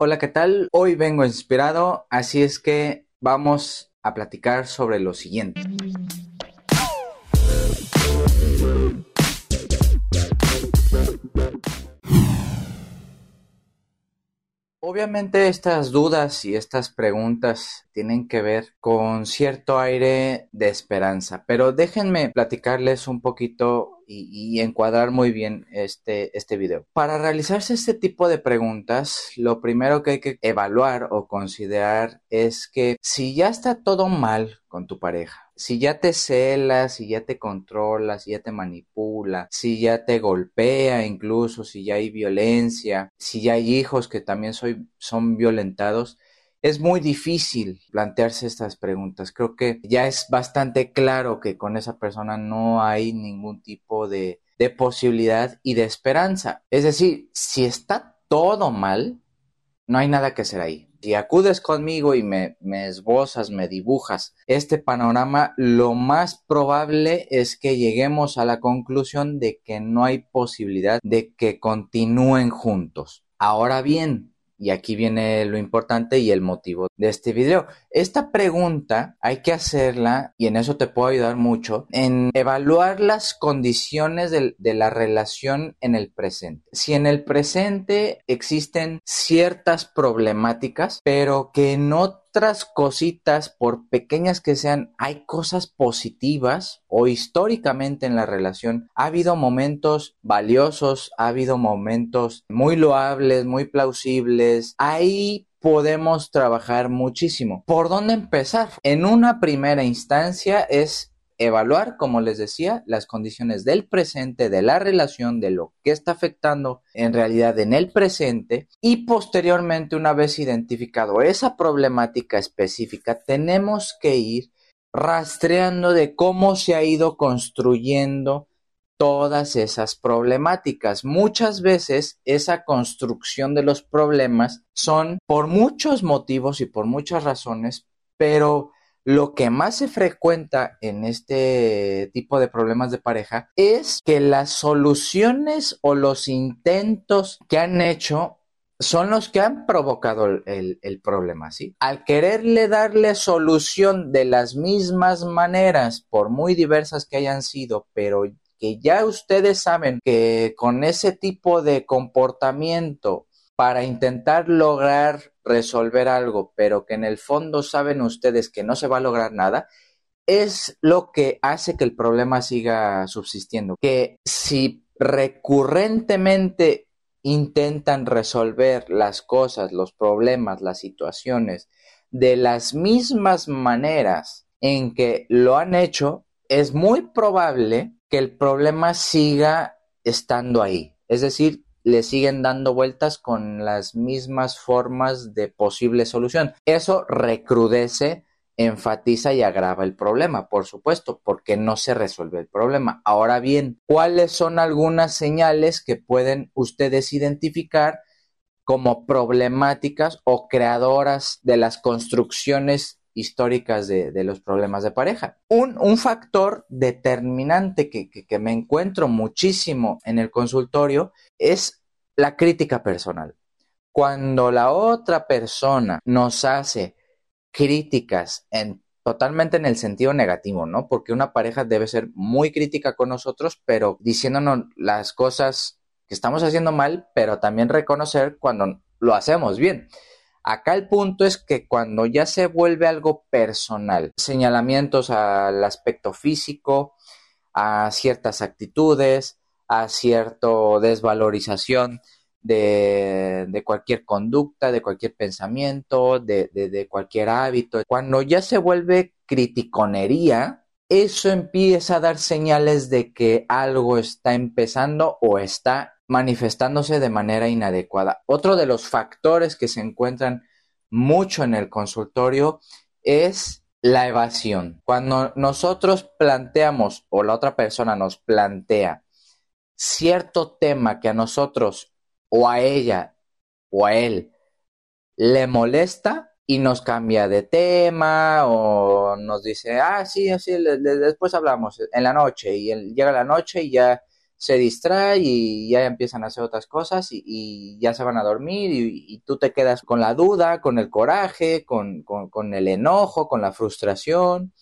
Hola, ¿qué tal? Hoy vengo inspirado, así es que vamos a platicar sobre lo siguiente. Obviamente estas dudas y estas preguntas tienen que ver con cierto aire de esperanza, pero déjenme platicarles un poquito y, encuadrar muy bien este, este video. Para realizarse este tipo de preguntas, lo primero que hay que evaluar o considerar es que si ya está todo mal con tu pareja, si ya te cela, si ya te controla, si ya te manipula, si ya te golpea incluso, si ya hay violencia, si ya hay hijos que también soy, son violentados, es muy difícil plantearse estas preguntas. Creo que ya es bastante claro que con esa persona no hay ningún tipo de, de posibilidad y de esperanza. Es decir, si está todo mal, no hay nada que hacer ahí. Si acudes conmigo y me, me, esbozas, me dibujas este panorama, lo más probable es que lleguemos a la conclusión de que no hay posibilidad de que continúen juntos. Ahora bien, y aquí viene lo importante y el motivo de este video. Esta pregunta hay que hacerla, y en eso te puedo ayudar mucho, en evaluar las condiciones de, la relación en el presente. Si en el presente existen ciertas problemáticas, pero que no otras cositas, por pequeñas que sean, hay cosas positivas o históricamente en la relación ha habido momentos valiosos, ha habido momentos muy loables, muy plausibles. Ahí podemos trabajar muchísimo. ¿Por dónde empezar? En una primera instancia es evaluar, como les decía, las condiciones del presente, de la relación, de lo que está afectando en realidad en el presente y posteriormente, una vez identificado esa problemática específica, tenemos que ir rastreando de cómo se ha ido construyendo todas esas problemáticas. Muchas veces esa construcción de los problemas son por muchos motivos y por muchas razones, pero lo que más se frecuenta en este tipo de problemas de pareja es que las soluciones o los intentos que han hecho son los que han provocado el, problema, ¿sí? Al quererle darle solución de las mismas maneras, por muy diversas que hayan sido, pero que ya ustedes saben que con ese tipo de comportamiento para intentar lograr resolver algo, pero que en el fondo saben ustedes que no se va a lograr nada, es lo que hace que el problema siga subsistiendo. Que si recurrentemente intentan resolver las cosas, los problemas, las situaciones de las mismas maneras en que lo han hecho, es muy probable que el problema siga estando ahí. Es decir, le siguen dando vueltas con las mismas formas de posible solución. Eso recrudece, enfatiza y agrava el problema, por supuesto, porque no se resuelve el problema. Ahora bien, ¿cuáles son algunas señales que pueden ustedes identificar como problemáticas o creadoras de las construcciones históricas de, los problemas de pareja. Un, factor determinante que, que, me encuentro muchísimo en el consultorio es la crítica personal. Cuando la otra persona nos hace críticas en totalmente en el sentido negativo, ¿no? Porque una pareja debe ser muy crítica con nosotros, pero diciéndonos las cosas que estamos haciendo mal, pero también reconocer cuando lo hacemos bien. Acá el punto es que cuando ya se vuelve algo personal, señalamientos al aspecto físico, a ciertas actitudes, a cierta desvalorización de, cualquier conducta, de cualquier pensamiento, de, de, cualquier hábito. Cuando ya se vuelve criticonería, eso empieza a dar señales de que algo está empezando o está manifestándose de manera inadecuada. Otro de los factores que se encuentran mucho en el consultorio es la evasión. Cuando nosotros planteamos o la otra persona nos plantea cierto tema que a nosotros o a ella o a él le molesta y nos cambia de tema o nos dice, ah, sí, así, después hablamos en la noche y llega la noche y ya se distrae y ya empiezan a hacer otras cosas y, ya se van a dormir y, tú te quedas con la duda, con el coraje, con, con, el enojo, con la frustración,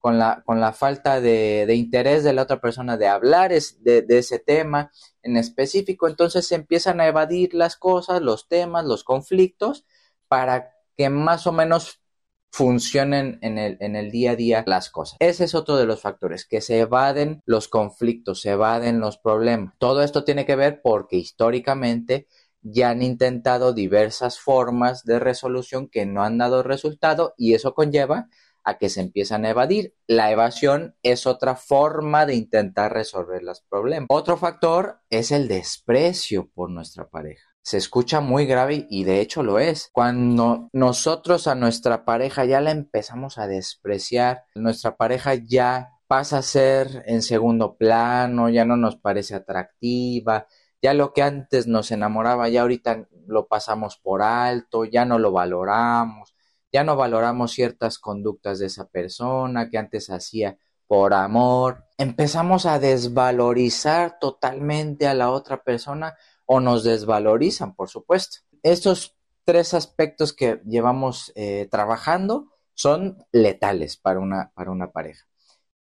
con la, con la falta de, interés de la otra persona de hablar de, de ese tema en específico. Entonces se empiezan a evadir las cosas, los temas, los conflictos para que más o menos funcionen en el, día a día las cosas. Ese es otro de los factores, que se evaden los conflictos, se evaden los problemas. Todo esto tiene que ver porque históricamente ya han intentado diversas formas de resolución que no han dado resultado y eso conlleva a que se empiezan a evadir. La evasión es otra forma de intentar resolver los problemas. Otro factor es el desprecio por nuestra pareja se escucha muy grave y de hecho lo es. Cuando nosotros a nuestra pareja ya la empezamos a despreciar, nuestra pareja ya pasa a ser en segundo plano, ya no nos parece atractiva, ya lo que antes nos enamoraba, ya ahorita lo pasamos por alto, ya no lo valoramos, ya no valoramos ciertas conductas de esa persona que antes hacía por amor. Empezamos a desvalorizar totalmente a la otra persona o nos desvalorizan, por supuesto. Estos tres aspectos que llevamos eh, trabajando son letales para una, para una pareja.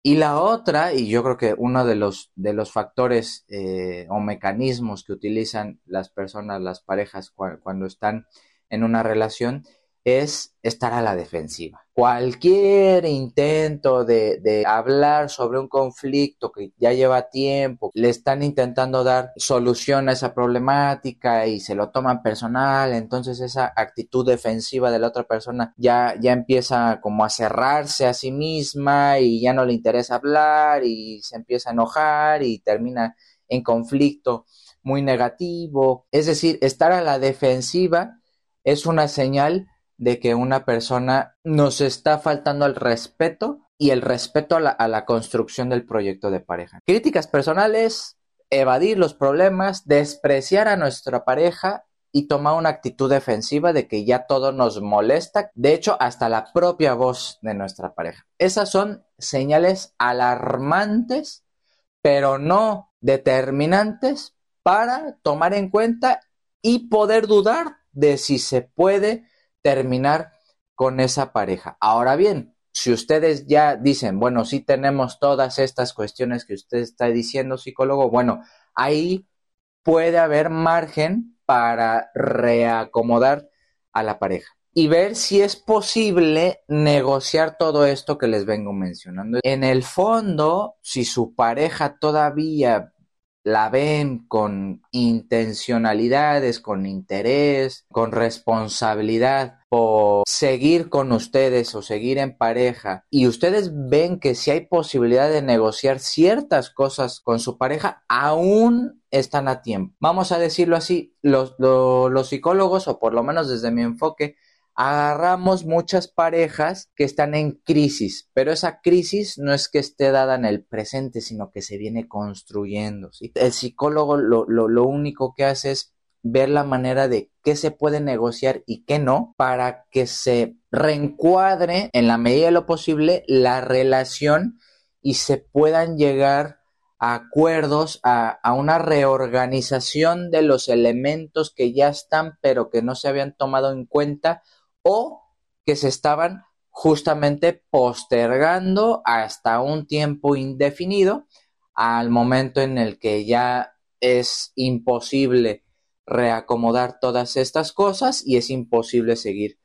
Y la otra, y yo creo que uno de los, de los factores eh, o mecanismos que utilizan las personas, las parejas cuando están en una relación, es estar a la defensiva. Cualquier intento de, hablar sobre un conflicto que ya lleva tiempo, le están intentando dar solución a esa problemática y se lo toman personal, entonces esa actitud defensiva de la otra persona ya, ya empieza como a cerrarse a sí misma y ya no le interesa hablar y se empieza a enojar y termina en conflicto muy negativo. Es decir, estar a la defensiva es una señal de que una persona nos está faltando el respeto y el respeto a la, construcción del proyecto de pareja. Críticas personales, evadir los problemas, despreciar a nuestra pareja y tomar una actitud defensiva de que ya todo nos molesta, de hecho hasta la propia voz de nuestra pareja. Esas son señales alarmantes, pero no determinantes para tomar en cuenta y poder dudar de si se puede terminar con esa pareja. Ahora bien, si ustedes ya dicen, bueno, sí tenemos todas estas cuestiones que usted está diciendo, psicólogo, bueno, ahí puede haber margen para reacomodar a la pareja y ver si es posible negociar todo esto que les vengo mencionando. En el fondo, si su pareja todavía la ven con intencionalidades, con interés, con responsabilidad por seguir con ustedes o seguir en pareja y ustedes ven que si hay posibilidad de negociar ciertas cosas con su pareja, aún están a tiempo. Vamos a decirlo así, los, los, psicólogos, o por lo menos desde mi enfoque, agarramos muchas parejas que están en crisis, pero esa crisis no es que esté dada en el presente, sino que se viene construyendo. El psicólogo lo, lo, único que hace es ver la manera de qué se puede negociar y qué no para que se reencuadre en la medida de lo posible la relación y se puedan llegar a acuerdos, a, a, una reorganización de los elementos que ya están pero que no se habían tomado en cuenta o que se estaban justamente postergando hasta un tiempo indefinido al momento en el que ya es imposible reacomodar todas estas cosas y es imposible seguir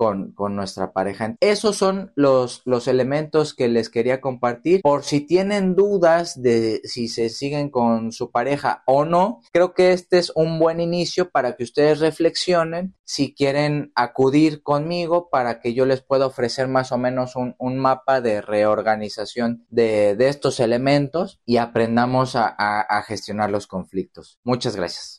con, nuestra pareja. Esos son los, los elementos que les quería compartir. Por si tienen dudas de si se siguen con su pareja o no, creo que este es un buen inicio para que ustedes reflexionen si quieren acudir conmigo para que yo les pueda ofrecer más o menos un, mapa de reorganización de, estos elementos y aprendamos a gestionar los conflictos. Muchas gracias.